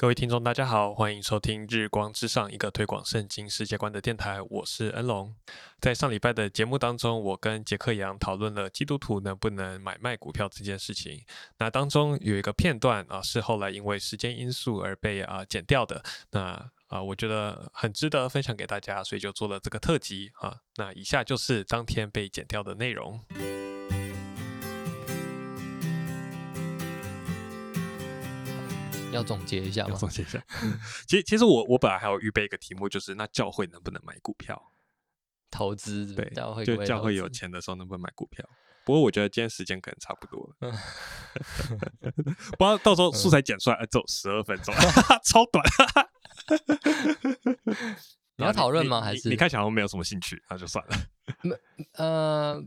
各位听众，大家好，欢迎收听《日光之上》，一个推广圣经世界观的电台。我是恩龙。在上礼拜的节目当中，我跟杰克杨讨论了基督徒能不能买卖股票这件事情。那当中有一个片段啊，是后来因为时间因素而被啊剪掉的。那啊，我觉得很值得分享给大家，所以就做了这个特辑啊。那以下就是当天被剪掉的内容。要总结一下吗？总结一下。其实，其实我我本来还有预备一个题目，就是那教会能不能买股票？投资对，教会就教会有钱的时候能不能买股票？不过我觉得今天时间可能差不多了，不知道到时候素材剪出来走十二分钟，超短。你要讨论吗？还是你看小红没有什么兴趣，那就算了。呃，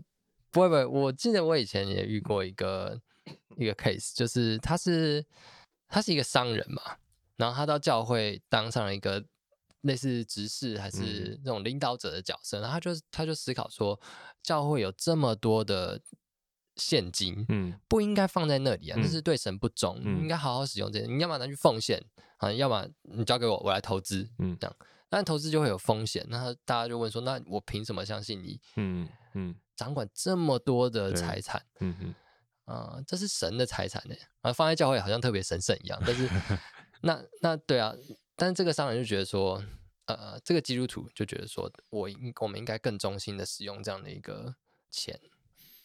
不会不会，我记得我以前也遇过一个一个 case，就是他是。他是一个商人嘛，然后他到教会当上了一个类似执事还是那种领导者的角色，然后他就他就思考说，教会有这么多的现金，嗯，不应该放在那里啊，那是对神不忠，应该好好使用这些，你要么拿去奉献啊，要么你交给我，我来投资，嗯，这样，但投资就会有风险，那大家就问说，那我凭什么相信你？嗯嗯，掌管这么多的财产，嗯嗯。啊，这是神的财产呢，啊，放在教会好像特别神圣一样。但是，那那对啊，但是这个商人就觉得说，呃，这个基督徒就觉得说，我应我们应该更忠心的使用这样的一个钱，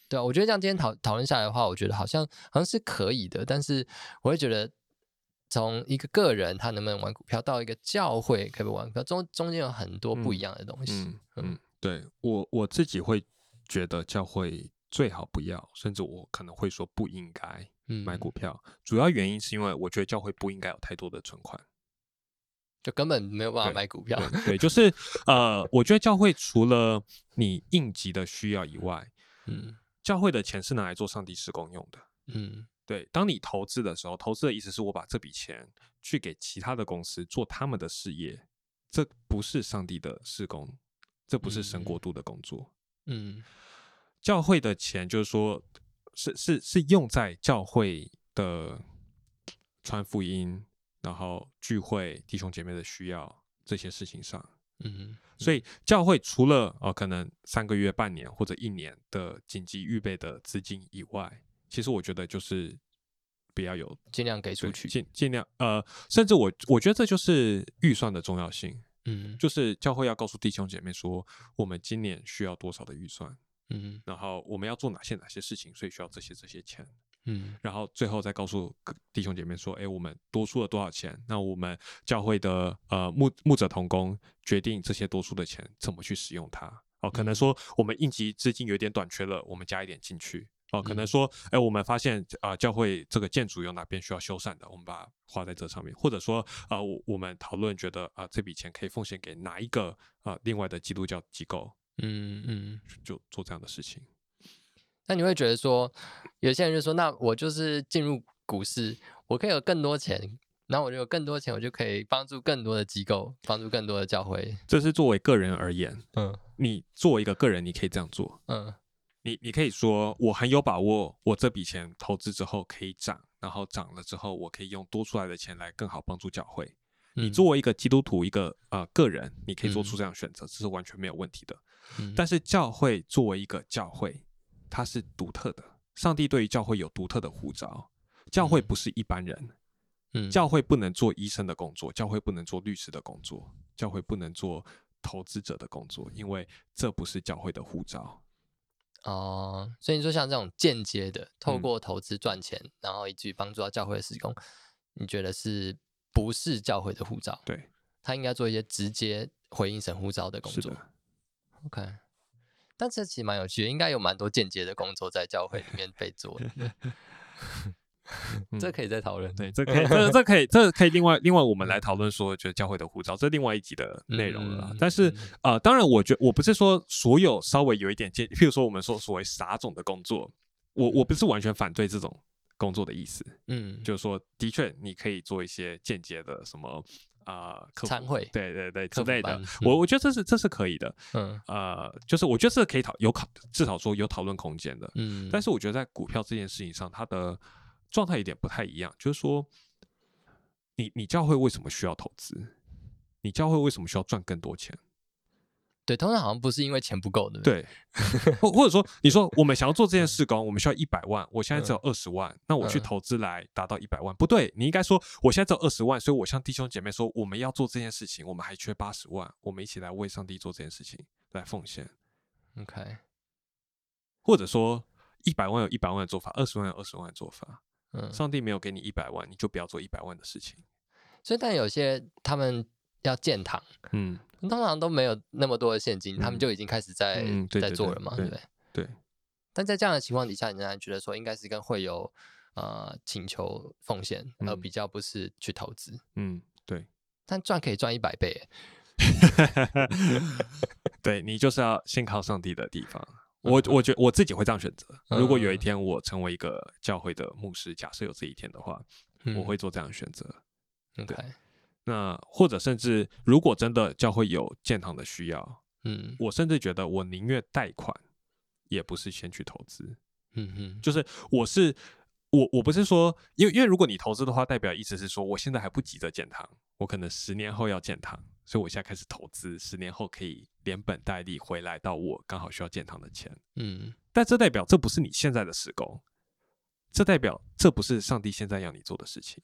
对啊，我觉得这样今天讨讨论下来的话，我觉得好像好像是可以的。但是，我会觉得从一个个人他能不能玩股票，到一个教会可不可以玩股票，中中间有很多不一样的东西。嗯，对我我自己会觉得教会。最好不要，甚至我可能会说不应该买股票。主要原因是因为我觉得教会不应该有太多的存款，就根本没有办法买股票。对，就是呃，我觉得教会除了你应急的需要以外，嗯，教会的钱是拿来做上帝施工用的。嗯，对。当你投资的时候，投资的意思是我把这笔钱去给其他的公司做他们的事业，这不是上帝的施工，这不是神国度的工作。嗯。教会的钱就是说，是是是用在教会的传福音，然后聚会弟兄姐妹的需要这些事情上。嗯，所以教会除了哦可能三个月、半年或者一年的紧急预备的资金以外，其实我觉得就是不要有尽量给出去，尽尽量呃，甚至我我觉得这就是预算的重要性。嗯，就是教会要告诉弟兄姐妹说，我们今年需要多少的预算。嗯，然后我们要做哪些哪些事情，所以需要这些这些钱。嗯，然后最后再告诉弟兄姐妹说，哎，我们多出了多少钱？那我们教会的呃牧牧者同工决定这些多出的钱怎么去使用它。哦，可能说我们应急资金有点短缺了，我们加一点进去。哦，可能说，哎，我们发现啊教会这个建筑有哪边需要修缮的，我们把它花在这上面。或者说，啊，我我们讨论觉得啊这笔钱可以奉献给哪一个啊另外的基督教机构。嗯嗯，就做这样的事情。那你会觉得说，有些人就说，那我就是进入股市，我可以有更多钱，然后我就有更多钱，我就可以帮助更多的机构，帮助更多的教会。这是作为个人而言，嗯，你作为一个个人，你可以这样做，嗯，你你可以说，我很有把握，我这笔钱投资之后可以涨，然后涨了之后，我可以用多出来的钱来更好帮助教会。你作为一个基督徒，一个呃个人，你可以做出这样选择，这是完全没有问题的。但是教会作为一个教会，它是独特的。上帝对于教会有独特的护照，教会不是一般人。嗯，教会不能做医生的工作，教会不能做律师的工作，教会不能做投资者的工作，因为这不是教会的护照。哦，所以你说像这种间接的，透过投资赚钱，然后以至于帮助到教会的施工，你觉得是不是教会的护照？对，他应该做一些直接回应神护照的工作。OK，但这其实蛮有趣的，应该有蛮多间接的工作在教会里面被做的。这可以再讨论，对，这可以，这这可以，这可以另外另外我们来讨论说，觉得教会的护照，这另外一集的内容了。但是呃，当然，我觉我不是说所有稍微有一点间，譬如说我们说所谓撒种的工作，我我不是完全反对这种工作的意思。嗯，就是说，的确你可以做一些间接的什么。啊，参会，对对对之类的，我我觉得这是这是可以的，嗯，呃，就是我觉得这可以讨有考，至少说有讨论空间的，嗯，但是我觉得在股票这件事情上，它的状态有点不太一样，就是说，你你教会为什么需要投资？你教会为什么需要赚更多钱？对，通常好像不是因为钱不够的。对，或或者说，你说我们想要做这件事工，我们需要一百万，我现在只有二十万，那我去投资来达到一百万，不对，你应该说我现在只有二十万，所以我向弟兄姐妹说，我们要做这件事情，我们还缺八十万，我们一起来为上帝做这件事情，来奉献。OK，或者说一百万有一百万的做法，二十万有二十万的做法。嗯，上帝没有给你一百万，你就不要做一百万的事情。所以，但有些他们要建堂，嗯。通常都没有那么多的现金，他们就已经开始在在做了嘛，对不对？对。但在这样的情况底下，你仍然觉得说应该是跟会有呃请求奉献，而比较不是去投资。嗯，对。但赚可以赚一百倍。对你就是要先靠上帝的地方。我我觉我自己会这样选择。如果有一天我成为一个教会的牧师，假设有这一天的话，我会做这样的选择。OK。那或者甚至，如果真的教会有建堂的需要，嗯，我甚至觉得我宁愿贷款，也不是先去投资，嗯哼，就是我是我我不是说，因为因为如果你投资的话，代表意思是说，我现在还不急着建堂，我可能十年后要建堂，所以我现在开始投资，十年后可以连本带利回来到我刚好需要建堂的钱，嗯，但这代表这不是你现在的施工，这代表这不是上帝现在要你做的事情，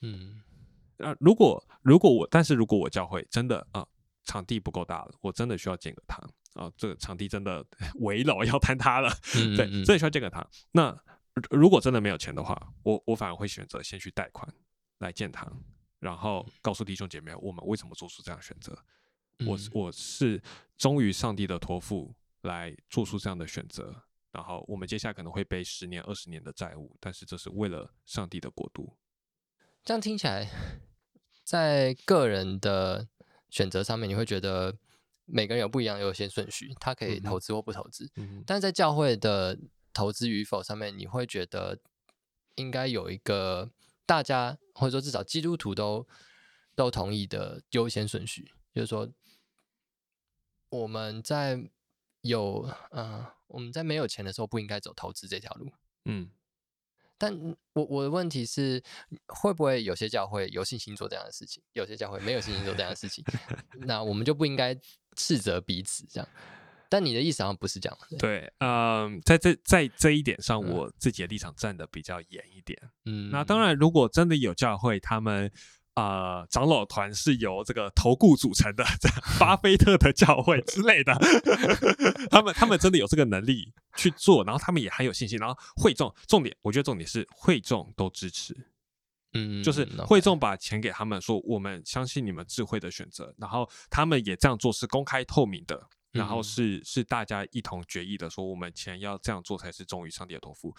嗯。那如果如果我，但是如果我教会真的啊，场地不够大了，我真的需要建个堂啊，这个场地真的 围楼要坍塌了，对，这需要建个堂。那如果真的没有钱的话，我我反而会选择先去贷款来建堂，然后告诉弟兄姐妹，我们为什么做出这样选择。我我是忠于上帝的托付来做出这样的选择，然后我们接下来可能会背十年、二十年的债务，但是这是为了上帝的国度。这样听起来。在个人的选择上面，你会觉得每个人有不一样的优先顺序，他可以投资或不投资。但是在教会的投资与否上面，你会觉得应该有一个大家或者说至少基督徒都都同意的优先顺序，就是说我们在有呃我们在没有钱的时候，不应该走投资这条路。嗯。但我我的问题是，会不会有些教会有信心做这样的事情，有些教会没有信心做这样的事情？那我们就不应该斥责彼此这样。但你的意思好像不是这样。对，嗯，在这在这一点上，我自己的立场站的比较严一点。嗯，那当然，如果真的有教会，他们。啊，长老团是由这个投顾组成的，巴菲特的教会之类的，他们他们真的有这个能力去做，然后他们也很有信心，然后会众重点，我觉得重点是会众都支持，嗯，就是会众把钱给他们，说我们相信你们智慧的选择，然后他们也这样做是公开透明的。然后是是大家一同决议的，说我们钱要这样做才是忠于上帝的托付。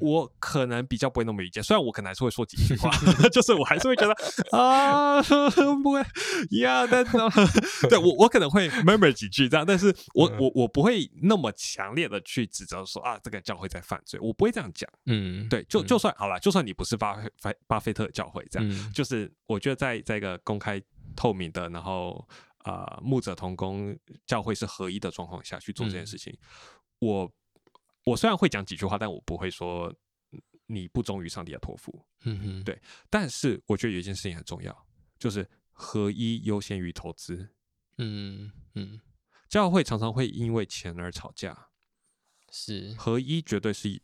我可能比较不会那么理解，虽然我可能还是会说几句话，就是我还是会觉得 啊不会呀，但对我我可能会 murmur 几句这样，但是我我我不会那么强烈的去指责说啊这个教会在犯罪，我不会这样讲。嗯，对，就就算好了，就算你不是巴菲巴菲特教会这样，就是我觉得在在一个公开透明的，然后。啊，牧者同工教会是合一的状况下去做这件事情，我我虽然会讲几句话，但我不会说你不忠于上帝的托付。嗯哼，对。但是我觉得有一件事情很重要，就是合一优先于投资。嗯嗯，教会常常会因为钱而吵架，是合一绝对是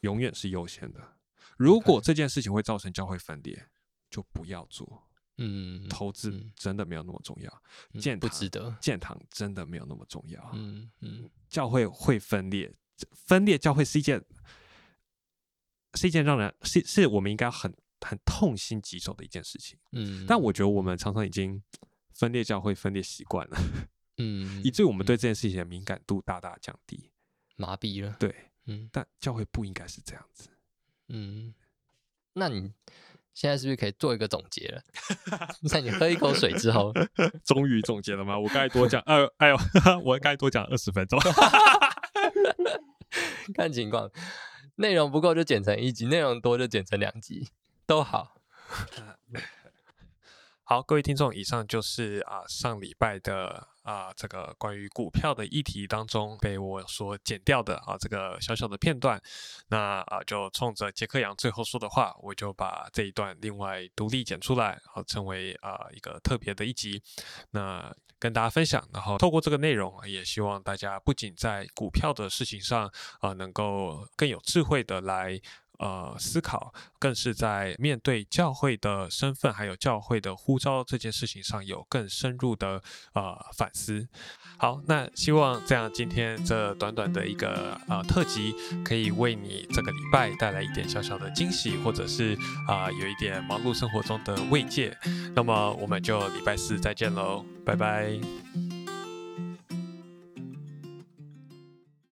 永远是优先的。如果这件事情会造成教会分裂，就不要做。嗯，投资真的没有那么重要，建不值得，建堂真的没有那么重要。嗯嗯，教会会分裂，分裂教会是一件是一件让人是是我们应该很很痛心疾首的一件事情。嗯，但我觉得我们常常已经分裂教会分裂习惯了，嗯，以至于我们对这件事情的敏感度大大降低，麻痹了。对，嗯，但教会不应该是这样子。嗯，那你？现在是不是可以做一个总结了？在你喝一口水之后，终于总结了吗？我刚才多讲，哎哎呦，我刚才多讲二十分钟，看情况，内容不够就剪成一集，内容多就剪成两集，都好。好，各位听众，以上就是啊上礼拜的。啊这个关于股票的议题当中被我所剪掉的啊这个小小的片段，那啊就冲着杰克杨最后说的话，我就把这一段另外独立剪出来，好成为啊一个特别的一集，那跟大家分享。然后透过这个内容，也希望大家不仅在股票的事情上啊能够更有智慧的来。呃，思考更是在面对教会的身份，还有教会的呼召这件事情上有更深入的呃反思。好，那希望这样今天这短短的一个呃特辑，可以为你这个礼拜带来一点小小的惊喜，或者是啊有一点忙碌生活中的慰藉。那么我们就礼拜四再见喽，拜拜。